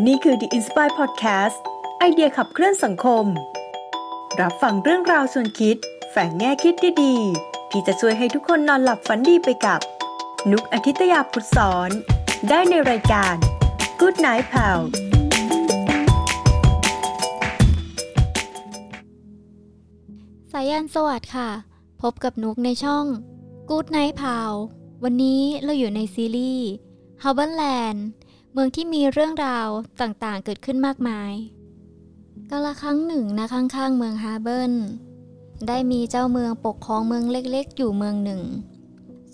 นี่คือ The Inspire Podcast ไอเดียขับเคลื่อนสังคม รับฟังเรื่องราวส่วนคิด แฝงแง่คิดดีๆ ที่จะช่วยให้ทุกคนนอนหลับฝันดีไปกับ นุกอาทิตยาพุทธสอนได้ในรายการ Good Night Pal สายันสวัสดิ์ค่ะ พบกับนุกในช่อง Good Night p a l วันนี้เราอยู่ในซีรีส์ h a r b o r l a n d เมืองที่มีเรื่องราวต่างๆ เกิดขึ้นมากมายกาละครั้งหนึ่งนะข้างๆ เมืองฮาเบิลได้มีเจ้าเมืองปกครองเมืองเล็กๆ อยู่เมืองหนึ่ง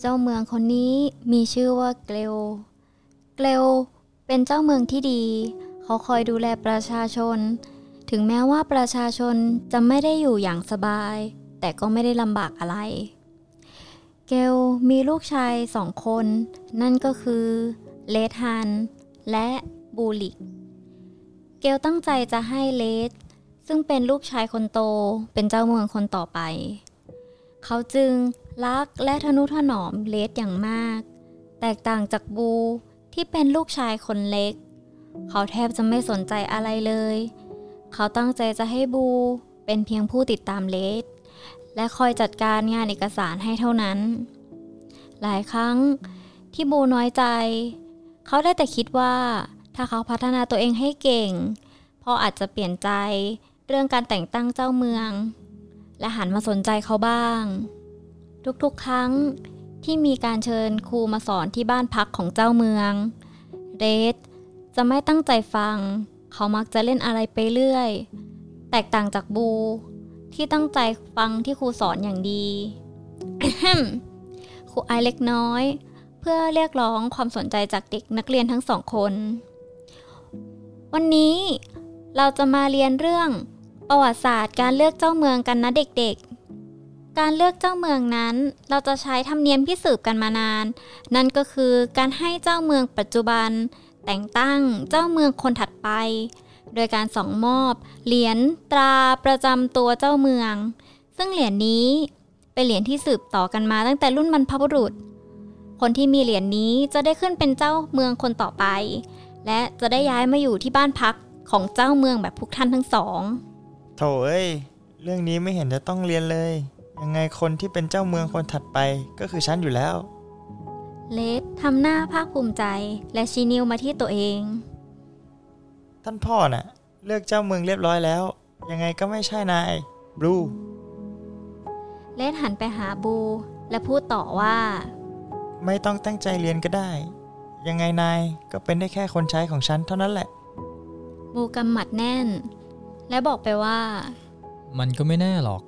เจ้าเมืองคนนี้มีชื่อว่าเกลวเกลวเป็นเจ้าเมืองที่ดี เขาคอยดูแลประชาชน ถึงแม้ว่าประชาชนจะไม่ได้อยู่อย่างสบาย แต่ก็ไม่ได้ลำบากอะไร เกลมีลูกชายสองคน นั่นก็คือเลดฮัน และบูลิก เกลตั้งใจจะให้เลดซึ่งเป็นลูกชายคนโตเป็นเจ้าเมืองคนต่อไป เขาจึงรักและทนุถนอมเลดอย่างมาก แตกต่างจากบูที่เป็นลูกชายคนเล็ก เขาแทบจะไม่สนใจอะไรเลย เขาตั้งใจจะให้บูเป็นเพียงผู้ติดตามเลดและคอยจัดการงานเอกสารให้เท่านั้น หลายครั้งที่บูน้อยใจ เขาได้แต่คิดว่า ถ้าเขาพัฒนาตัวเองให้เก่งพ่ออาจจะเปลี่ยนใจเรื่องการแต่งตั้งเจ้าเมือง และหันมาสนใจเขาบ้าง ทุกๆครั้งที่มีการเชิญครูมาสอนที่บ้านพักของเจ้าเมือง เรดจะไม่ตั้งใจฟัง เขามักจะเล่นอะไรไปเรื่อย แตกต่างจากบู ที่ตั้งใจฟังที่ครูสอนอย่างดีครูไอเล็กน้อย เพื่อเรียกร้องความสนใจจากเด็กนักเรียนทั้งสองคน วันนี้เราจะมาเรียนเรื่องประวัติศาสตร์การเลือกเจ้าเมืองกันนะเด็กๆ การเลือกเจ้าเมืองนั้น เราจะใช้ธรรมเนียมที่สืบกันมานาน นั่นก็คือการให้เจ้าเมืองปัจจุบัน แต่งตั้งเจ้าเมืองคนถัดไป โดยการส่งมอบ เหรียญตราประจำตัวเจ้าเมือง ซึ่งเหรียญนี้เป็นเหรียญที่สืบต่อกันมาตั้งแต่รุ่นบรรพบุรุษ คนที่มีเหรียญนี้จะได้ขึ้นเป็นเจ้าเมืองคนต่อไป และจะได้ย้ายมาอยู่ที่บ้านพักของเจ้าเมืองแบบพวกท่านทั้งสองโถเอ้ยเรื่องนี้ไม่เห็นจะต้องเรียนเลย ยังไงคนที่เป็นเจ้าเมืองคนถัดไปก็คือฉันอยู่แล้ว เลดทำหน้าภาคภูมิใจและชี้นิ้วมาที่ตัวเอง ท่านพ่อน่ะ เลือกเจ้าเมืองเรียบร้อยแล้ว ยังไงก็ไม่ใช่นายบลูเลดหันไปหาบู และพูดต่อว่า ไม่ต้องตั้งใจเรียนก็ได้ ยังไงนายก็เป็นได้แค่คนใช้ของฉันเท่านั้นแหละ บูกำหมัดแน่น และบอกไปว่า มันก็ไม่แน่หรอก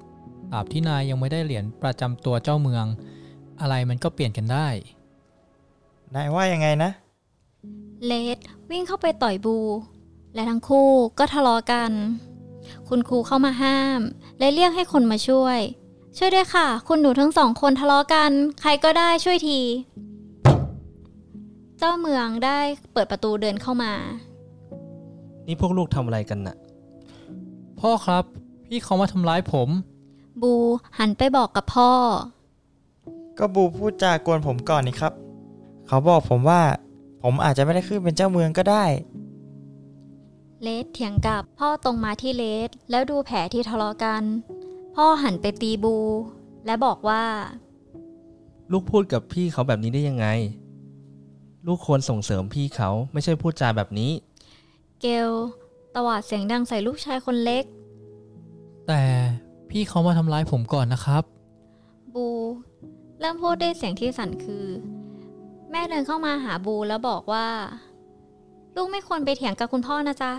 ตราบที่นายยังไม่ได้เหรียญประจำตัวเจ้าเมือง อะไรมันก็เปลี่ยนกันได้ นายว่ายังไงนะ เลดวิ่งเข้าไปต่อยบู และทั้งคู่ก็ทะเลาะกัน คุณครูเข้ามาห้าม และเรียกให้คนมาช่วย ช่วยด้วยค่ะ คุณหนูทั้งสองคนทะเลาะกัน ใครก็ได้ช่วยที เจ้าเมืองได้เปิดประตูเดินเข้ามา นี่พวกลูกทำอะไรกันน่ะ พ่อครับ พี่เขามาทำร้ายผม บูหันไปบอกกับพ่อ ก็บูพูดจากวนผมก่อนนี่ครับ เขาบอกผมว่า ผมอาจจะไม่ได้ขึ้นเป็นเจ้าเมืองก็ได้ เลดเถียงกับพ่อตรงมาที่เลดแล้วดูแผลที่ทะเลาะกัน พ่อหันไปตีบู และบอกว่า ลูกพูดกับพี่เขาแบบนี้ได้ยังไง ลูกควรส่งเสริมพี่เขาไม่ใช่พูดจาแบบนี้ เกลตวาดเสียงดังใส่ลูกชายคนเล็ก แต่พี่เขามาทำร้ายผมก่อนนะครับ บู เริ่มพูดด้วยเสียงที่สั่นคือ แม่เดินเข้ามาหาบูแล้วบอกว่า ลูกไม่ควรไปเถียงกับคุณพ่อนะจ๊ะ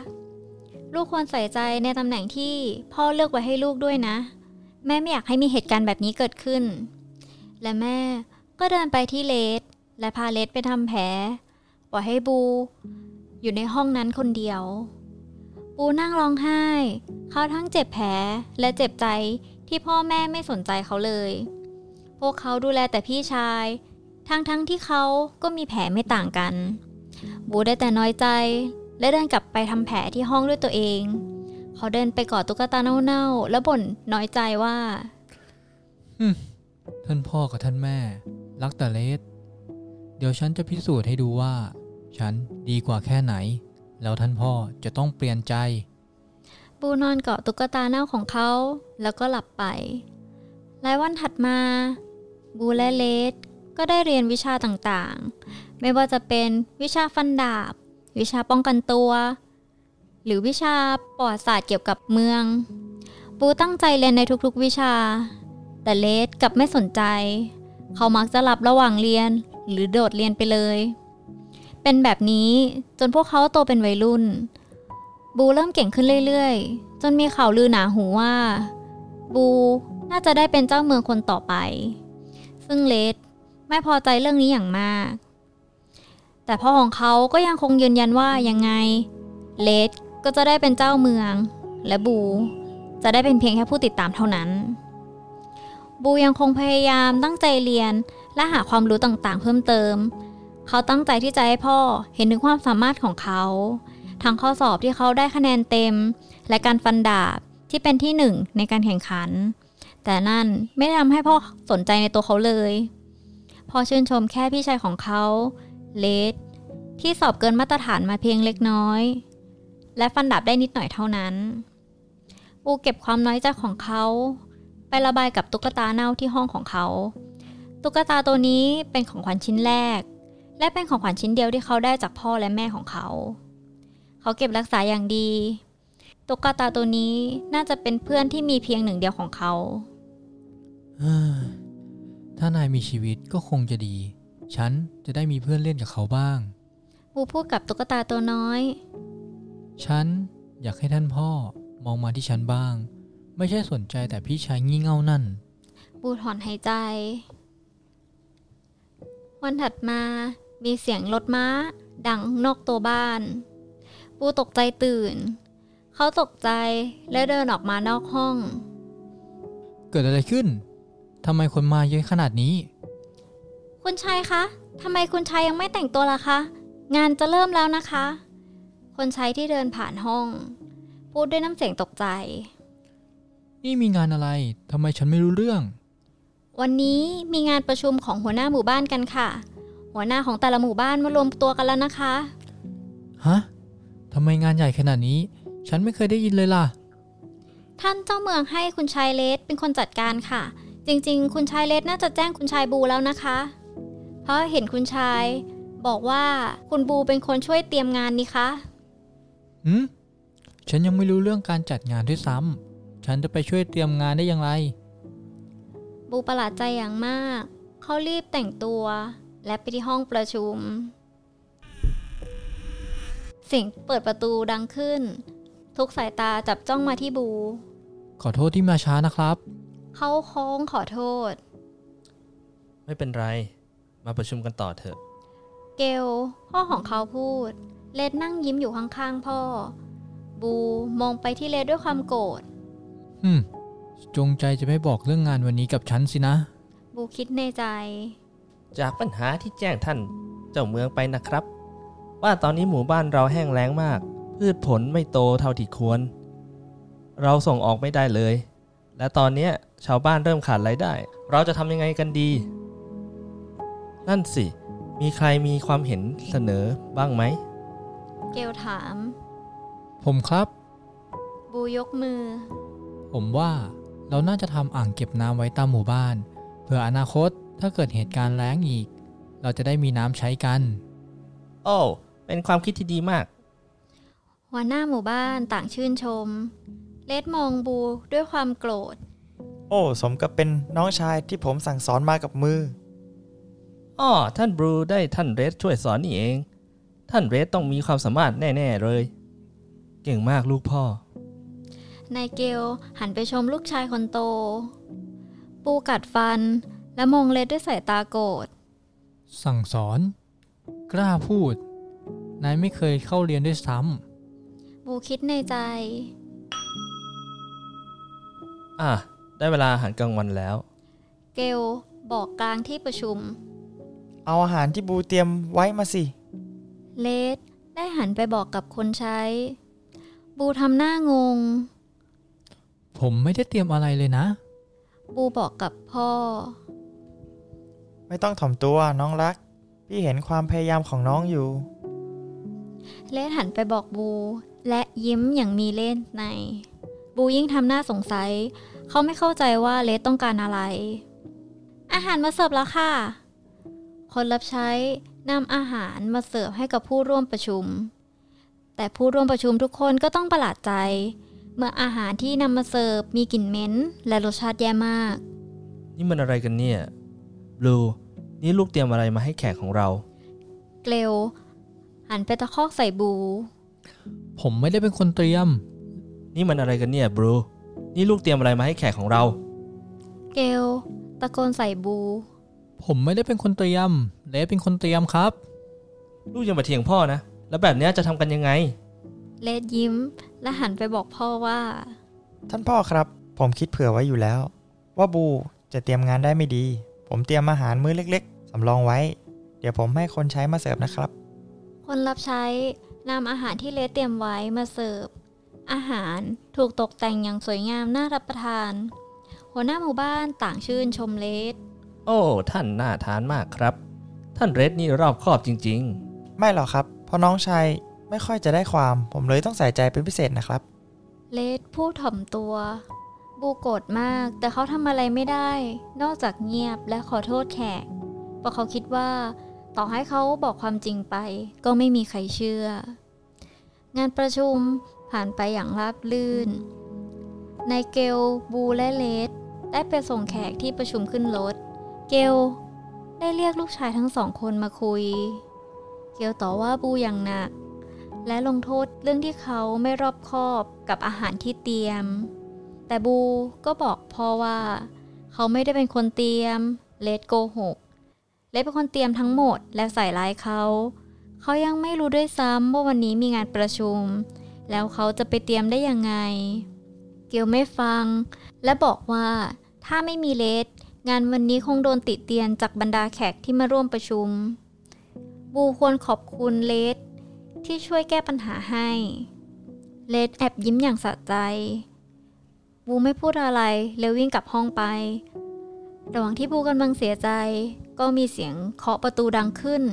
ลูกควรใส่ใจในตำแหน่งที่พ่อเลือกไว้ให้ลูกด้วยนะ แม่ไม่อยากให้มีเหตุการณ์แบบนี้เกิดขึ้น และแม่ก็เดินไปที่เลสและพาเลสไปทำแผลปล่อยให้บู อยู่ในห้องนั้นคนเดียว บูนั่งร้องไห้ เขาทั้งเจ็บแผลและเจ็บใจที่พ่อแม่ไม่สนใจเขาเลย พวกเขาดูแลแต่พี่ชาย ทั้งทั้งที่เขาก็มีแผลไม่ต่างกัน บูได้แต่น้อยใจและเดินกลับไปทำแผลที่ห้องด้วยตัวเอง เขาเดินไปกอดตุ๊กตาเน่าๆ แล้วบ่นน้อยใจว่าท่านพ่อกับท่านแม่ รักแต่เลสเดี๋ยวฉันจะพิสูจน์ให้ดูว่า ฉันดีกว่าแค่ไหน แล้วท่านพ่อจะต้องเปลี่ยนใจบูนอนเกาะตุ๊กตาเน่าของเขา แล้วก็หลับไปหลายวันถัดมา บูและเลดก็ได้เรียนวิชาต่างๆ ไม่ว่าจะเป็นวิชาฟันดาบ วิชาป้องกันตัว หรือวิชาประวัติศาสตร์เกี่ยวกับเมืองบูตั้งใจเรียนในทุกๆวิชา แต่เลดกลับไม่สนใจ เขามักจะหลับระหว่างเรียน หรือโดดเรียนไปเลย เป็นแบบนี้จนพวกเขาโตเป็นวัยรุ่น บูเริ่มเก่งขึ้นเรื่อยๆ จนมีข่าวลือหนาหูว่า บูน่าจะได้เป็นเจ้าเมืองคนต่อไป ซึ่งเลดไม่พอใจเรื่องนี้อย่างมาก แต่พ่อของเขาก็ยังคงยืนยันว่ายังไงเลด ก็จะได้เป็นเจ้าเมือง และบู จะได้เป็นเพียงแค่ผู้ติดตามเท่านั้น บูยังคงพยายามตั้งใจเรียนและหาความรู้ต่างๆ เพิ่มเติม เขาตั้งใจที่จะให้พ่อเห็นถึงความสามารถของเขา ทั้งข้อสอบที่เขาได้คะแนนเต็ม และการฟันดาบที่เป็นที่หนึ่งในการแข่งขัน แต่นั่นไม่ได้ทำให้พ่อสนใจในตัวเขาเลยพ่อชื่นชมแค่พี่ชายของเขาเลดที่สอบเกินมาตรฐานมาเพียงเล็กน้อย และฟันดาบได้นิดหน่อยเท่านั้น ปูเก็บความน้อยใจของเขาไประบายกับตุ๊กตาเน่าที่ห้องของเขา ตุ๊กตาตัวนี้เป็นของขวัญชิ้นแรก และเป็นของขวัญชิ้นเดียวที่เขาได้จากพ่อและแม่ของเขา เขาเก็บรักษาอย่างดี ตุ๊กตาตัวนี้น่าจะเป็นเพื่อนที่มีเพียงหนึ่งเดียวของเขาเฮ้ยถ้านายมีชีวิตก็คงจะดี ฉันจะได้มีเพื่อนเล่นกับเขาบ้างบูพูดกับตุ๊กตาตัวน้อย ฉันอยากให้ท่านพ่อมองมาที่ฉันบ้าง ไม่ใช่สนใจแต่พี่ชายงี่เง่านั่น บูถอนหายใจ วันถัดมามีเสียงรถม้า ดังนอกตัวบ้าน บูตกใจตื่น เขาตกใจและเดินออกมานอกห้อง เกิดอะไรขึ้นทำไมคนมาเยอะขนาดนี้ คุณชายคะทำไมคุณชายยังไม่แต่งตัวล่ะคะ งานจะเริ่มแล้วนะคะ คนใช้ที่เดินผ่านห้อง พูดด้วยน้ำเสียงตกใจ นี่มีงานอะไร ทำไมฉันไม่รู้เรื่อง วันนี้มีงานประชุมของหัวหน้าหมู่บ้านกันค่ะ หัวหน้าของแต่ละหมู่บ้านมารวมตัวกันแล้วนะคะ ฮะ ทำไมงานใหญ่ขนาดนี้ ฉันไม่เคยได้ยินเลยล่ะ ท่านเจ้าเมืองให้คุณชายเลสเป็นคนจัดการค่ะ จริงๆ คุณชายเลสน่าจะแจ้งคุณชายบูแล้วนะคะ เพราะเห็นคุณชาย บอกว่าคุณบูเป็นคนช่วยเตรียมงานนี่คะ หืมฉันยังไม่รู้เรื่องการจัดงานด้วยซ้ำ ฉันจะไปช่วยเตรียมงานได้อย่างไร บูประหลาดใจอย่างมาก เขารีบแต่งตัว และไปที่ห้องประชุม เสียงเปิดประตูดังขึ้น ทุกสายตาจับจ้องมาที่บู ขอโทษที่มาช้านะครับ เขาโค้งขอโทษ ไม่เป็นไร มาประชุมกันต่อเถอะ เกลพ่อของเขาพูด เลดนั่งยิ้มอยู่ข้างๆพ่อ บูมองไปที่เลดด้วยความโกรธอืมจงใจจะไม่บอกเรื่องงานวันนี้กับฉันสินะ บูคิดในใจ จากปัญหาที่แจ้งท่านเจ้าเมืองไปนะครับ ว่าตอนนี้หมู่บ้านเราแห้งแล้งมาก พืชผลไม่โตเท่าที่ควร เราส่งออกไม่ได้เลย และตอนเนี้ยชาวบ้านเริ่มขาดรายได้ เราจะทำยังไงกันดี นั่นสิ มีใครมีความเห็นเสนอบ้างไหม เกลถาม ผมครับ บูยกมือ ผมว่าเราน่าจะทำอ่างเก็บน้ำไว้ตามหมู่บ้าน เพื่ออนาคตถ้าเกิดเหตุการณ์แล้งอีก เราจะได้มีน้ำใช้กัน โอ้เป็นความคิดที่ดีมาก หัวหน้าหมู่บ้านต่างชื่นชม เลดมองบูด้วยความโกรธ โอ้ สมกับเป็นน้องชายที่ผมสั่งสอนมากับมือ อ้อท่านบรูได้ท่านเรสช่วยสอนนี่เอง ท่านเรสต้องมีความสามารถแน่ ๆ เลย เก่งมากลูกพ่อ นายเกลหันไปชมลูกชายคนโต ปูกัดฟัน และมองเลดด้วยสายตาโกรธ สั่งสอน กล้าพูด นายไม่เคยเข้าเรียนด้วยซ้บูคิดในใจ อะ ได้เวลาอาหารกลางวันแล้ว เกลบอกกลางที่ประชุม เอาอาหารที่บูเตรียมไว้มาสิ เลดได้หันไปบอกกับคนใช้ บูทำหน้างงำผมไม่ได้เตรียมอะไรเลยนะ บูบอกกับพ่อ ไม่ต้องถ่อมตัวน้องรัก พี่เห็นความพยายามของน้องอยู่ เลสหันไปบอกบู และยิ้มอย่างมีเล่นใน บูยิ่งทำหน้าสงสัย เขาไม่เข้าใจว่าเลสต้องการอะไร อาหารมาเสิร์ฟแล้วค่ะ คนรับใช้ นำอาหารมาเสิร์ฟให้กับผู้ร่วมประชุม แต่ผู้ร่วมประชุมทุกคนก็ต้องประหลาดใจ เมื่ออาหารที่นำมาเสิร์ฟมีกลิ่นเหม็นและรสชาติแย่มาก นี่มันอะไรกันเนี่ยบลูนี่ลูกเตรียมอะไรมาให้แขกของเรา เกลวหันไปตะคอกใส่บู ผมไม่ได้เป็นคนเตรียม นี่มันอะไรกันเนี่ยบลูนี่ลูกเตรียมอะไรมาให้แขกของเรา เกลตะโกนใส่บู ผมไม่ได้เป็นคนเตรียมเลสเป็นคนเตรียมครับ ลูกยังมาเถียงพ่อนะ แล้วแบบเนี้ยจะทำกันยังไง เลดยิ้ม และหันไปบอกพ่อว่า ท่านพ่อครับ ผมคิดเผื่อไว้อยู่แล้ว ว่าบูจะเตรียมงานได้ไม่ดี ผมเตรียมอาหารมื้อเล็กๆสำรองไว้ เดี๋ยวผมให้คนใช้มาเสิร์ฟนะครับ คนรับใช้นำอาหารที่เลดเตรียมไว้มาเสิร์ฟ อาหารถูกตกแต่งอย่างสวยงามน่ารับประทาน หัวหน้าหมู่บ้านต่างชื่นชมเลด โอ้ ท่านน่าทานมากครับ ท่านเรดนี่รอบคอบจริงไม่หรอกครับ เพราะน้องชายไม่ค่อยจะได้ความ ผมเลยต้องใส่ใจเป็นพิเศษนะครับ เลดพูดถ่อมตัว บูโกรธมาก แต่เขาทำอะไรไม่ได้ นอกจากเงียบและขอโทษแขก เพราะเขาคิดว่า ต่อให้เขาบอกความจริงไป ก็ไม่มีใครเชื่อ งานประชุมผ่านไปอย่างราบรื่นนายเกลบูและเลดได้ไปส่งแขกที่ประชุมขึ้นรถ เกลได้เรียกลูกชายทั้งสองคนมาคุย เกลต่อว่าบูอย่างหนัก และลงโทษเรื่องที่เขาไม่รอบคอบกับอาหารที่เตรียม แต่บูก็บอกพ่อว่า เขาไม่ได้เป็นคนเตรียม เลดโกหก เลดเป็นคนเตรียมทั้งหมดและใส่ร้ายเขา เขายังไม่รู้ด้วยซ้ำว่าวันนี้มีงานประชุม แล้วเขาจะไปเตรียมได้ยังไง เกลไม่ฟัง และบอกว่าถ้าไม่มีเลด งานวันนี้คงโดนติเตียนจากบรรดาแขกที่มาร่วมประชุม บูควรขอบคุณเลดที่ช่วยแก้ปัญหาให้ เลดแอบยิ้มอย่างสะใจ บูไม่พูดอะไรแล้ววิ่งกลับห้องไประหว่างที่บูกำลังเสียใจ ก็มีเสียงเคาะประตูดังขึ้น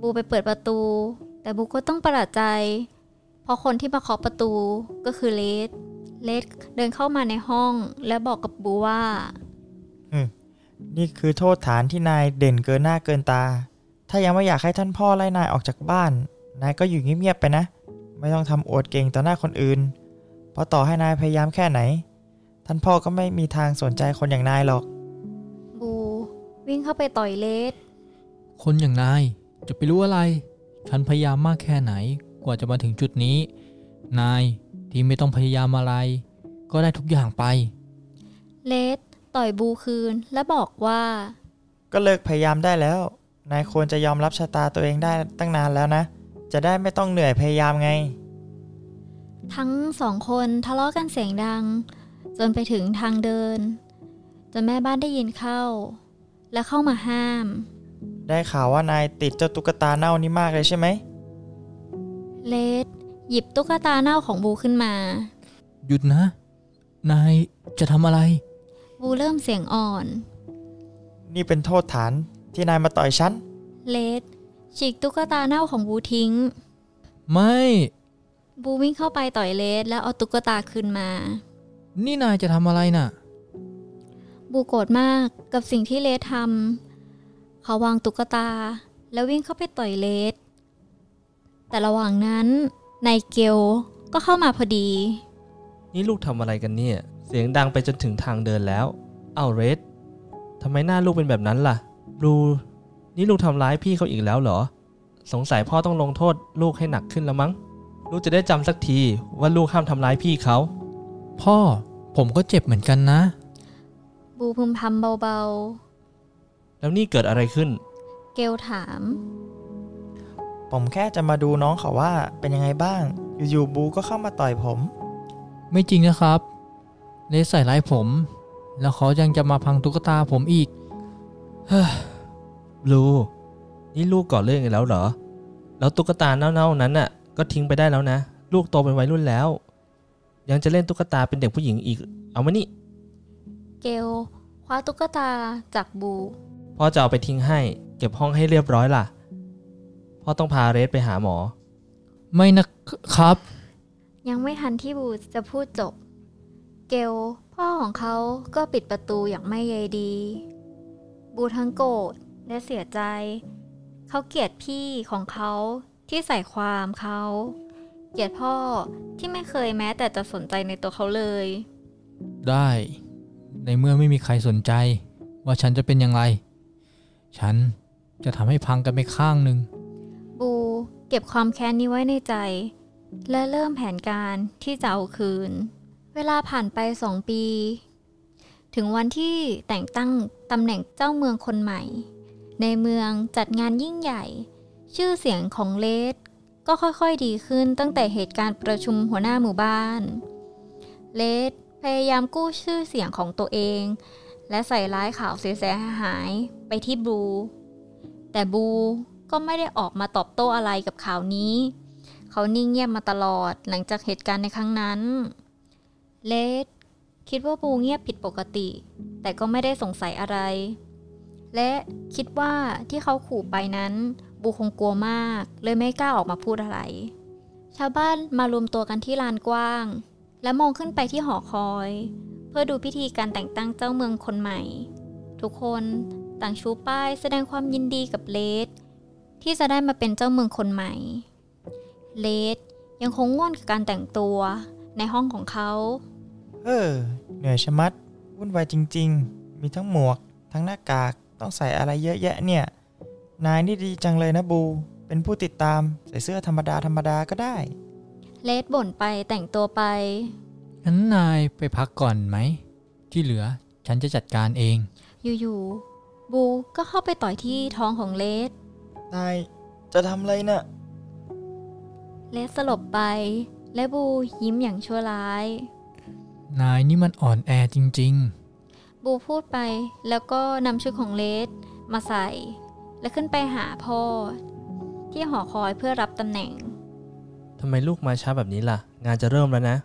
บูไปเปิดประตู แต่บูก็ต้องประหลาดใจ เพราะคนที่มาเคาะประตูก็คือเลดเลดเดินเข้ามาในห้องและบอกกับบูว่า นี่คือโทษฐานที่นายเด่นเกินหน้าเกินตา ถ้ายังไม่อยากให้ท่านพ่อไล่นายออกจากบ้าน นายก็อยู่เงียบๆไปนะ ไม่ต้องทำอวดเก่งต่อหน้าคนอื่น เพราะต่อให้นายพยายามแค่ไหน ท่านพ่อก็ไม่มีทางสนใจคนอย่างนายหรอก บู วิ่งเข้าไปต่อยเลดคนอย่างนายจะไปรู้อะไร ฉันพยายามมากแค่ไหน กว่าจะมาถึงจุดนี้ นายที่ไม่ต้องพยายามอะไร ก็ได้ทุกอย่างไป เลด ต่อยบูคืนและบอกว่า ก็เลิกพยายามได้แล้ว นายควรจะยอมรับชะตาตัวเองได้ตั้งนานแล้วนะ จะได้ไม่ต้องเหนื่อยพยายามไง ทั้งสองคนทะเลาะกันเสียงดัง จนไปถึงทางเดิน จนแม่บ้านได้ยินเข้า และเข้ามาห้าม ได้ข่าวว่านายติดเจ้าตุ๊กตาเน่านี่มากเลยใช่ไหมเลดหยิบตุ๊กตาเน่าของบูขึ้นมา หยุดนะ นายจะทำอะไร บูเริ่มเสียงอ่อน นี่เป็นโทษฐานที่นายมาต่อยฉัน เลดฉีกตุ๊กตาเน่าของบูทิ้ง ไม่ บูวิ่งเข้าไปต่อยเลดแล้วเอาตุ๊กตาคืนมา นี่นายจะทำอะไรน่ะ บูโกรธมากกับสิ่งที่เลดทำเขาวางตุ๊กตา แล้ววิ่งเข้าไปต่อยเลดแต่ระหว่างนั้นนายเกลก็เข้ามาพอดีๆนี่ลูกทำอะไรกันเนี่ย เสียงดังไปจนถึงทางเดินแล้ว เอ้าเรดทำไมหน้าลูกเป็นแบบนั้นล่ะ บลู นี่ลูกทำร้ายพี่เขาอีกแล้วเหรอ สงสัยพ่อต้องลงโทษลูกให้หนักขึ้นแล้วมั้ง ลูกจะได้จำสักทีว่าลูกห้ามทำร้ายพี่เขา พ่อ ผมก็เจ็บเหมือนกันนะ บูพึมพำเบาแล้วนี่เกิดอะไรขึ้น ๆ เกลถาม ผมแค่จะมาดูน้องเขาว่าเป็นยังไงบ้าง อยู่ๆบูก็เข้ามาต่อยผม ไม่จริงนะครับ เลสใส่ร้ายผม แล้วเขายังจะมาพังตุ๊กตาผมอีกบลูนี่ลูกก่อเรื่องอีกแล้วเหรอ แล้วตุ๊กตาเน่าๆนั้นน่ะ ก็ทิ้งไปได้แล้วนะ ลูกโตเป็นวัยรุ่นแล้ว ยังจะเล่นตุ๊กตาเป็นเด็กผู้หญิงอีก เอามานี่ เกลคว้าตุ๊กตาจากบู พ่อจะเอาไปทิ้งให้ เก็บห้องให้เรียบร้อยล่ะ พ่อต้องพาเรสไปหาหมอ ไม่นะครับ ยังไม่ทันที่บูจะพูดจบ เกล พ่อของเขาก็ปิดประตูอย่างไม่ใยดี บูทั้งโกรธและเสียใจ เขาเกลียดพี่ของเขาที่ใส่ความเขา เกลียดพ่อที่ไม่เคยแม้แต่จะสนใจในตัวเขาเลย ได้ ในเมื่อไม่มีใครสนใจ ว่าฉันจะเป็นอย่างไร ฉันจะทำให้พังกันไปข้างหนึ่ง บูเก็บความแค้นนี้ไว้ในใจ และเริ่มแผนการที่จะเอาคืนเว ลาผ่านไปสองปี ถึงวันที่แต่งตั้งตำแหน่งเจ้าเมืองคนใหม่ ในเมืองจัดงานยิ่งใหญ่ ชื่อเสียงของเลสก็ค่อยๆดีขึ้นตั้งแต่เหตุการณ์ประชุมหัวหน้าหมู่บ้าน เลสพยายามกู้ชื่อเสียงของตัวเอง และใส่ร้ายข่าวเสียหายไปที่บู แต่บูก็ไม่ได้ออกมาตอบโต้อะไรกับข่าวนี้ เขานิ่งเงียบมาตลอดหลังจากเหตุการณ์ในครั้งนั้น เลดคิดว่าบูเงียบผิดปกติ แต่ก็ไม่ได้สงสัยอะไร และคิดว่าที่เขาขู่ไปนั้น บูคงกลัวมาก เลยไม่กล้าออกมาพูดอะไร ชาวบ้านมารวมตัวกันที่ลานกว้าง และมองขึ้นไปที่หอคอย เพื่อดูพิธีการแต่งตั้งเจ้าเมืองคนใหม่ ทุกคนต่างชูป้ายแสดงความยินดีกับเลดที่จะได้มาเป็นเจ้าเมืองคนใหม่ เลดยังคงง่วนกับการแต่งตัวในห้องของเขา เออ เหนื่อยชะมัด วุ่นวายจริง ๆ มีทั้งหมวก ทั้งหน้ากาก ต้องใส่อะไรเยอะแยะเนี่ย นายนี่ดีจังเลยนะบู เป็นผู้ติดตาม ใส่เสื้อธรรมดาธรรมดาก็ได้ เลดบ่นไปแต่งตัวไป งั้นนายไปพักก่อนไหม ที่เหลือฉันจะจัดการเอง อยู่ๆ บูก็เข้าไปต่อยที่ท้องของเลดนายจะทำอะไรนะ่ะ เลดสลบไป และบูยิ้มอย่างชั่วร้าย นายนี่มันอ่อนแอจริงบูพูดไปแล้วก็นำชุดของเลดมาใส่ และขึ้นไปหาพ่อ ที่หอคอยเพื่อรับตำแหน่ง ทำไมลูกมาช้าแบบนี้ล่ะ งานจะเริ่มแล้วนะ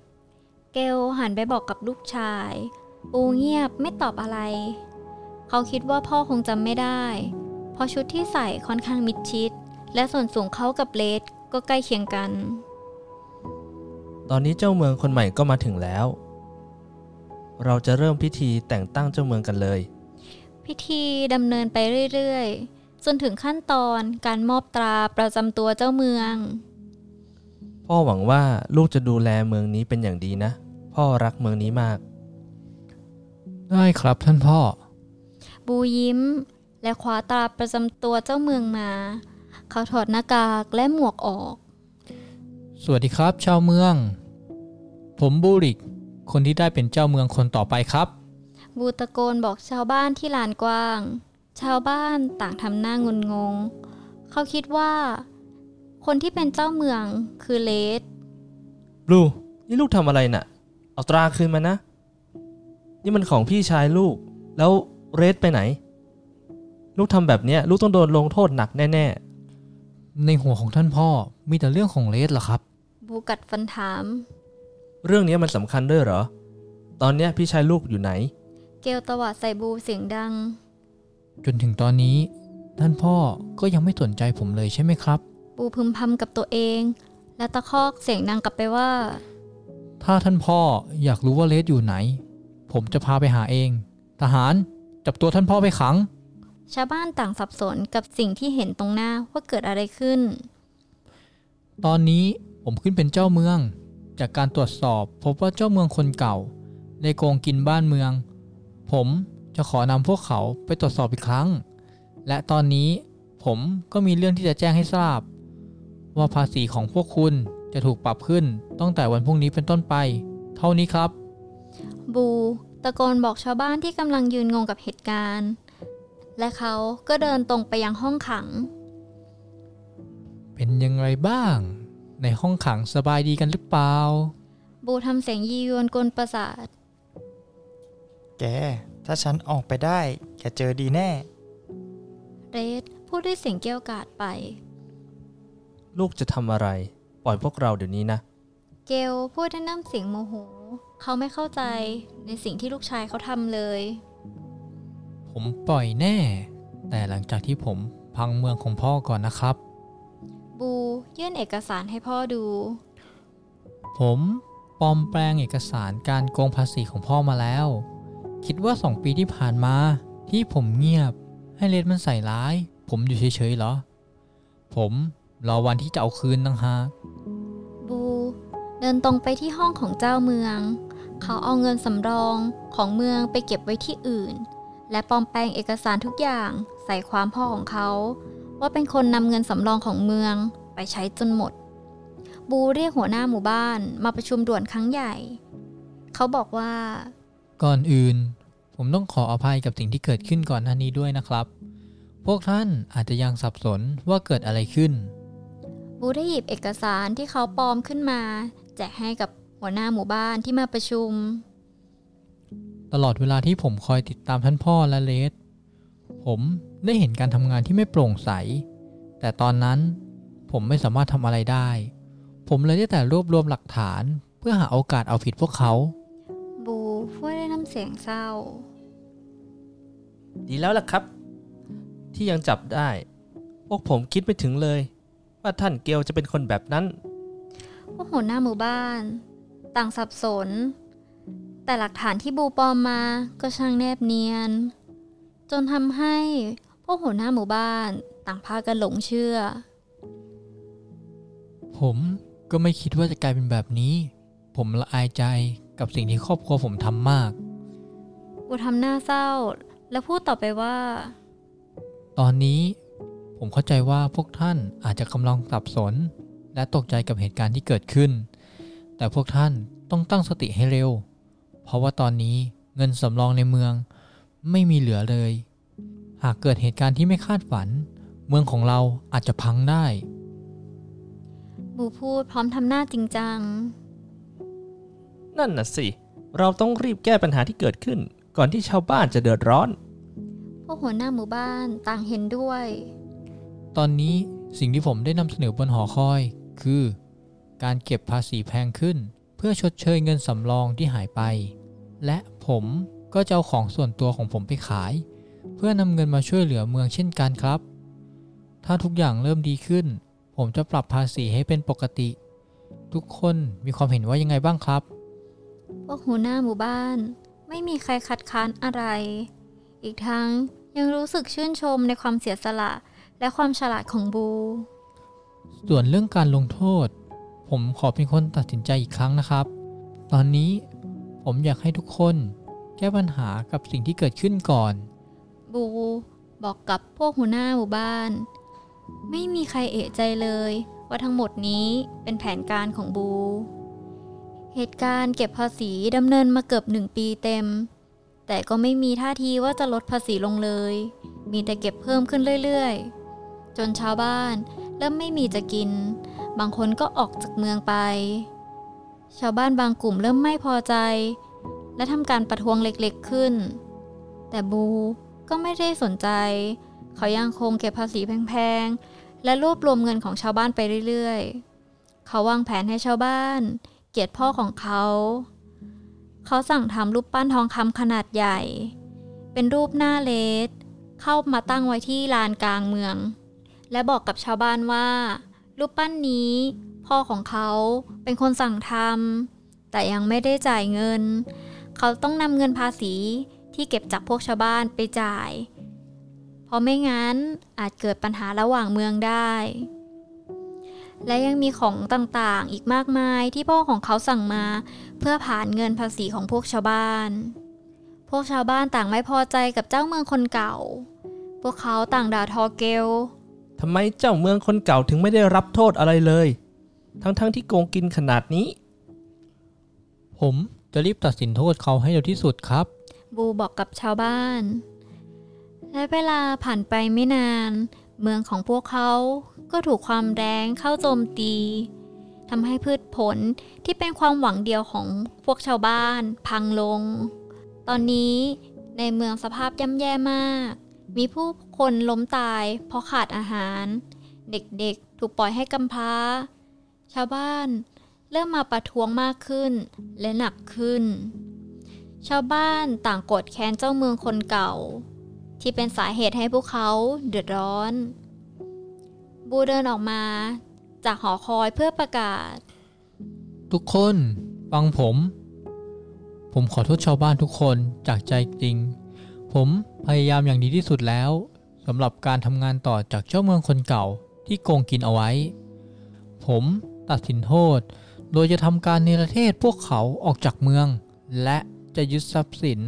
เกลหันไปบอกกับลูกชายปูเงียบไม่ตอบอะไร เขาคิดว่าพ่อคงจำไม่ได้ เพราะชุดที่ใส่ค่อนข้างมิดชิด และส่วนสูงเขากับเลดก็ใกล้เคียงกัน ตอนนี้เจ้าเมืองคนใหม่ก็มาถึงแล้ว เราจะเริ่มพิธีแต่งตั้งเจ้าเมืองกันเลย พิธีดำเนินไปเรื่อยๆ จนถึงขั้นตอนการมอบตราประจำตัวเจ้าเมือง พ่อหวังว่าลูกจะดูแลเมืองนี้เป็นอย่างดีนะ พ่อรักเมืองนี้มากๆได้ครับท่านพ่อ บูยิ้ม และคว้าตราประจำตัวเจ้าเมืองมา เขาถอดหน้ากากและหมวกออก สวัสดีครับ ชาวเมือง ผมบูริก คนที่ได้เป็นเจ้าเมืองคนต่อไปครับบูตะโกนบอกชาวบ้านที่ลานกว้าง ชาวบ้านต่างทำหน้างุนงง เขาคิดว่า คนที่เป็นเจ้าเมืองคือเลดบลูนี่ลูกทำอะไรน่ะ เอาตราคืนมานะ นี่มันของพี่ชายลูก แล้วเรดไปไหน ลูกทำแบบเนี้ยลูกต้องโดนลงโทษหนักแน่ในหัวของท่านพ่อมีแต่เรื่องของเลสเหรอครับ บูกัดฟันถามๆ เรื่องนี้มันสำคัญด้วยเหรอ ตอนเนี้ยพี่ชายลูกอยู่ไหน เกลตวาดใส่บูเสียงดัง จนถึงตอนนี้ท่านพ่อก็ยังไม่สนใจผมเลยใช่ไหมครับบูพึมพำกับตัวเอง และตะคอกเสียงดังกลับไปว่า ถ้าท่านพ่ออยากรู้ว่าเลสอยู่ไหน ผมจะพาไปหาเอง ทหารจับตัวท่านพ่อไปขัง ชาวบ้านต่างสับสนกับสิ่งที่เห็นตรงหน้าว่าเกิดอะไรขึ้น ตอนนี้ผมขึ้นเป็นเจ้าเมือง จากการตรวจสอบพบว่าเจ้าเมืองคนเก่า ได้โกงกินบ้านเมือง ผมจะขอนำพวกเขาไปตรวจสอบอีกครั้ง และตอนนี้ผมก็มีเรื่องที่จะแจ้งให้ทราบ ว่าภาษีของพวกคุณจะถูกปรับขึ้นตั้งแต่วันพรุ่งนี้เป็นต้นไป เท่านี้ครับ บูตะโกนบอกชาวบ้านที่กำลังยืนงงกับเหตุการณ์ และเขาก็เดินตรงไปยังห้องขัง เป็นยังไงบ้าง ในห้องขังสบายดีกันหรือเปล่า บูทำเสียงยียวนกวนประสาท แก ถ้าฉันออกไปได้ แกเจอดีแน่ เรดพูดด้วยเสียงเกรี้ยวกราดไป ลูกจะทำอะไร ปล่อยพวกเราเดี๋ยวนี้นะ เกลพูดด้วยน้ำเสียงโมโห เขาไม่เข้าใจในสิ่งที่ลูกชายเขาทำเลย ผมปล่อยแน่ แต่หลังจากที่ผมพังเมืองของพ่อก่อนนะครับ บูยื่นเอกสารให้พ่อดู ผมปลอมแปลงเอกสารการโกงภาษีของพ่อมาแล้ว คิดว่าสองปีที่ผ่านมาที่ผมเงียบให้เลดมันใส่ร้าย ผมอยู่เฉยๆเหรอ ผมรอวันที่จะเอาคืนตั้งหากบู เดินตรงไปที่ห้องของเจ้าเมือง เขาเอาเงินสำรองของเมืองไปเก็บไว้ที่อื่น และปลอมแปลงเอกสารทุกอย่างใส่ความพ่อของเขา ว่าเป็นคนนำเงินสำรองของเมืองไปใช้จนหมด บูเรียกหัวหน้าหมู่บ้านมาประชุมด่วนครั้งใหญ่ เขาบอกว่า ก่อนอื่น ผมต้องขออภัยกับสิ่งที่เกิดขึ้นก่อนหน้านี้ด้วยนะครับ พวกท่านอาจจะยังสับสนว่าเกิดอะไรขึ้น บูได้หยิบเอกสารที่เขาปลอมขึ้นมา แจกให้กับหัวหน้าหมู่บ้านที่มาประชุม ตลอดเวลาที่ผมคอยติดตามท่านพ่อและเลสผม ได้เห็นการทำงานที่ไม่โปร่งใส แต่ตอนนั้นผมไม่สามารถทำอะไรได้ ผมเลยได้แต่รวบรวมหลักฐาน เพื่อหาโอกาสเอาผิดพวกเขา บูพูดด้วยน้ำเสียงเศร้า ดีแล้วล่ะครับ ที่ยังจับได้ พวกผมคิดไม่ถึงเลย ว่าท่านเกลจะเป็นคนแบบนั้น พวกหัวหน้าหมู่บ้าน ต่างสับสน แต่หลักฐานที่บูปลอมมาก็ช่างแนบเนียน จนทำให้ พวกหัวหน้าหมู่บ้านต่างพากันหลงเชื่อ ผมก็ไม่คิดว่าจะกลายเป็นแบบนี้ ผมละอายใจกับสิ่งที่ครอบครัวผมทำมากบูทำหน้าเศร้า แล้วพูดต่อไปว่า ตอนนี้ผมเข้าใจว่าพวกท่านอาจจะกำลังสับสน และตกใจกับเหตุการณ์ที่เกิดขึ้น แต่พวกท่านต้องตั้งสติให้เร็ว เพราะว่าตอนนี้เงินสำรองในเมือง ไม่มีเหลือเลย หากเกิดเหตุการณ์ที่ไม่คาดฝัน เมืองของเราอาจจะพังได้ บูพูดพร้อมทำหน้าจริงจัง นั่นน่ะสิ เราต้องรีบแก้ปัญหาที่เกิดขึ้น ก่อนที่ชาวบ้านจะเดือดร้อน พวกหัวหน้าหมู่บ้านต่างเห็นด้วย ตอนนี้สิ่งที่ผมได้นำเสนอบนหอคอย คือ การเก็บภาษีแพงขึ้น เพื่อชดเชยเงินสำรองที่หายไป และผมก็จะเอาของส่วนตัวของผมไปขาย เพื่อนำเงินมาช่วยเหลือเมืองเช่นกันครับ ถ้าทุกอย่างเริ่มดีขึ้น ผมจะปรับภาษีให้เป็นปกติ ทุกคนมีความเห็นว่ายังไงบ้างครับ พวกหัวหน้าหมู่บ้าน ไม่มีใครคัดค้านอะไร อีกทั้งยังรู้สึกชื่นชมในความเสียสละและความฉลาดของบู ส่วนเรื่องการลงโทษ ผมขอเป็นคนตัดสินใจอีกครั้งนะครับ ตอนนี้ผมอยากให้ทุกคนแก้ปัญหากับสิ่งที่เกิดขึ้นก่อน บู บอกกับพวกหัวหน้าหมู่บ้าน ไม่มีใครเอะใจเลย ว่าทั้งหมดนี้เป็นแผนการของบู เหตุการณ์เก็บภาษีดำเนินมาเกือบหนึ่งปีเต็ม แต่ก็ไม่มีท่าทีว่าจะลดภาษีลงเลย มีแต่เก็บเพิ่มขึ้นเรื่อยๆ จนชาวบ้านเริ่มไม่มีจะกิน บางคนก็ออกจากเมืองไป ชาวบ้านบางกลุ่มเริ่มไม่พอใจ และทำการประท้วงเล็กๆขึ้น แต่บู ก็ไม่ได้สนใจ เขายังคงเก็บภาษีแพงๆ และรวบรวมเงินของชาวบ้านไปเรื่อยๆ เขาวางแผนให้ชาวบ้าน เกียดพ่อของเขา เขาสั่งทำรูปปั้นทองคำขนาดใหญ่ เป็นรูปหน้าเลสเข้ามาตั้งไว้ที่ลานกลางเมือง และบอกกับชาวบ้านว่า รูปปั้นนี้พ่อของเขาเป็นคนสั่งทำแต่ยังไม่ได้จ่ายเงิน เขาต้องนำเงินภาษี ที่เก็บจากพวกชาวบ้านไปจ่าย เพราะไม่งั้นอาจเกิดปัญหาระหว่างเมืองได้ และยังมีของต่างๆอีกมากมายที่พ่อของเขาสั่งมา เพื่อผ่านเงินภาษีของพวกชาวบ้าน พวกชาวบ้านต่างไม่พอใจกับเจ้าเมืองคนเก่า พวกเขาต่างด่าทอเกลทำไมเจ้าเมืองคนเก่าถึงไม่ได้รับโทษอะไรเลย ทั้งๆทที่โกงกินขนาดนี้ ผมจะรีบตัดสินโทษเขาให้เร็วที่สุดครับ บูบอกกับชาวบ้าน และเวลาผ่านไปไม่นาน เมืองของพวกเขาก็ถูกความแรงเข้าโจมตีทำให้พืชผลที่เป็นความหวังเดียวของพวกชาวบ้านพังลง ตอนนี้ในเมืองสภาพย่ำแย่มาก มีผู้คนล้มตายเพราะขาดอาหาร เด็กๆถูกปล่อยให้กำพร้า ชาวบ้านเริ่มมาประท้วงมากขึ้นและหนักขึ้น ชาวบ้านต่างโกรธแค้นเจ้าเมืองคนเก่า ที่เป็นสาเหตุให้พวกเขาเดือดร้อน บูเดินออกมา จากหอคอยเพื่อประกาศ ทุกคนฟังผม ผมขอโทษชาวบ้านทุกคนจากใจจริง ผมพยายามอย่างดีที่สุดแล้วสำหรับการทำงานต่อจากเจ้าเมืองคนเก่าที่โกงกินเอาไว้ ผมตัดสินโทษ โดยจะทำการเนรเทศพวกเขาออกจากเมือง และ จะยึดทรัพย์สิน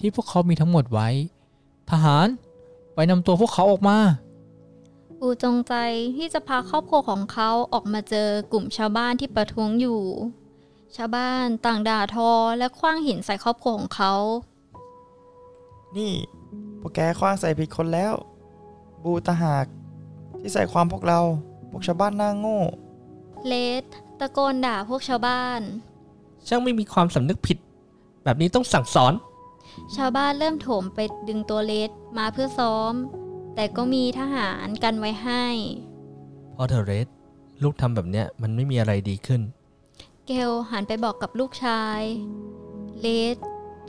ที่พวกเขามีทั้งหมดไว้ ทหารไปนำตัวพวกเขาออกมาบูจงใจที่จะพาครอบครัวของเขาออกมาเจอกลุ่มชาวบ้านที่ประท้วงอยู่ ชาวบ้านต่างด่าทอและคว้างหินใส่ครอบครัวของเขา นี่พวกแกคว้างใส่ผิดคนแล้ว บูตะหาก ที่ใส่ความพวกเรา พวกชาวบ้านหน้าโง่ เลสตะโกนด่าพวกชาวบ้าน ช่างไม่มีความสำนึกผิด แบบนี้ต้องสั่งสอน ชาวบ้านเริ่มโถมไปดึงตัวเลสมาเพื่อซ้อม แต่ก็มีทหารกันไว้ให้พอเธอเรสลูกทำแบบเนี้ยมันไม่มีอะไรดีขึ้น เกลหันไปบอกกับลูกชาย เลส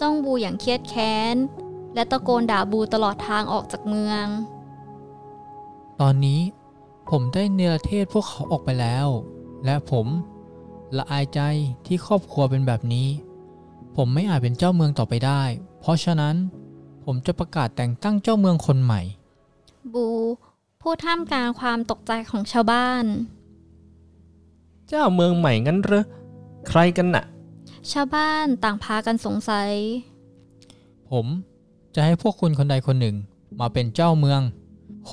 จ้องบูอย่างเครียดแค้น และตะโกนด่าบูตลอดทางออกจากเมือง ตอนนี้ผมได้เนรเทศพวกเขาออกไปแล้ว และผมละอายใจที่ครอบครัวเป็นแบบนี้ ผมไม่อาจเป็นเจ้าเมืองต่อไปได้ เพราะฉะนั้นผมจะประกาศแต่งตั้งเจ้าเมืองคนใหม่ บูพูดท่ามกลางความตกใจของชาวบ้าน เจ้าเมืองใหม่งั้นเหรอ ใครกันน่ะ ชาวบ้านต่างพากันสงสัย ผมจะให้พวกคุณคนใดคนหนึ่ง มาเป็นเจ้าเมือง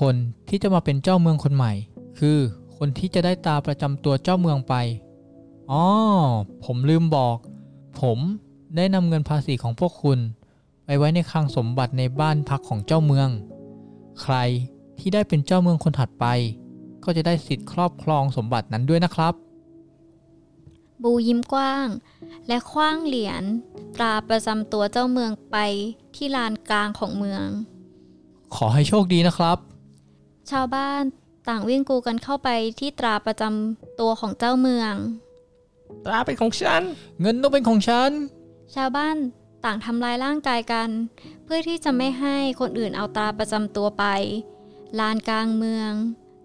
คนที่จะมาเป็นเจ้าเมืองคนใหม่ คือคนที่จะได้ตาประจำตัวเจ้าเมืองไปอ๋อผมลืมบอก ผม ได้นำเงินภาษีของพวกคุณ ไปไว้ในคลังสมบัติในบ้านพักของเจ้าเมือง ใครที่ได้เป็นเจ้าเมืองคนถัดไป ก็จะได้สิทธิ์ครอบครองสมบัตินั้นด้วยนะครับ บูยิ้มกว้าง และคว้างเหรียญตราประจำตัวเจ้าเมืองไปที่ลานกลางของเมือง ขอให้โชคดีนะครับ ชาวบ้านต่างวิ่งกรูกันเข้าไปที่ตราประจำตัวของเจ้าเมือง ตราเป็นของฉัน เงินต้องเป็นของฉัน ชาวบ้านต่างทำลายร่างกายกัน เพื่อที่จะไม่ให้คนอื่นเอาตราประจำตัวไป ลานกลางเมือง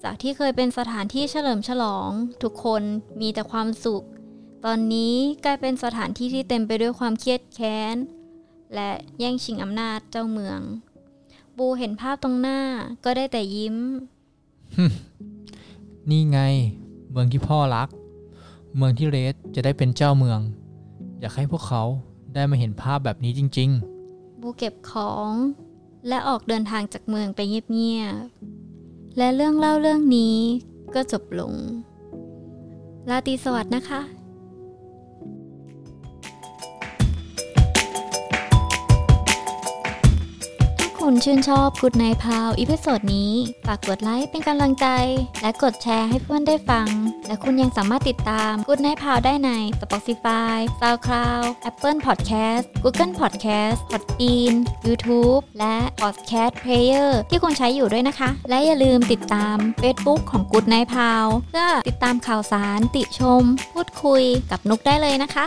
จากที่เคยเป็นสถานที่เฉลิมฉลอง ทุกคนมีแต่ความสุข ตอนนี้กลายเป็นสถานที่ที่เต็มไปด้วยความเครียดแค้น และแย่งชิงอำนาจเจ้าเมือง บูเห็นภาพตรงหน้าก็ได้แต่ยิ้ม นี่ไง เมืองที่พ่อรัก เมืองที่เรสจะได้เป็นเจ้าเมือง อยากให้พวกเขา ได้มาเห็นภาพแบบนี้จริง ๆ บูเก็บของ และออกเดินทางจากเมืองไปเงียบๆ และเรื่องเล่าเรื่องนี้ก็จบลง ราตรีสวัสดิ์นะคะ คุณชื่นชอบ Good Night Pal episode นี้ ฝากกดไลค์เป็นกำลังใจ และกดแชร์ให้เพื่อนได้ฟัง และคุณยังสามารถติดตาม Good Night Pal ได้ใน Spotify, SoundCloud, Apple Podcast, Google Podcast, Podbean, YouTube และ Podcast Player ที่คุณใช้อยู่ด้วยนะคะ และอย่าลืมติดตาม Facebook ของ Good Night Pal เพื่อติดตามข่าวสารติชม พูดคุยกับนุกได้เลยนะคะ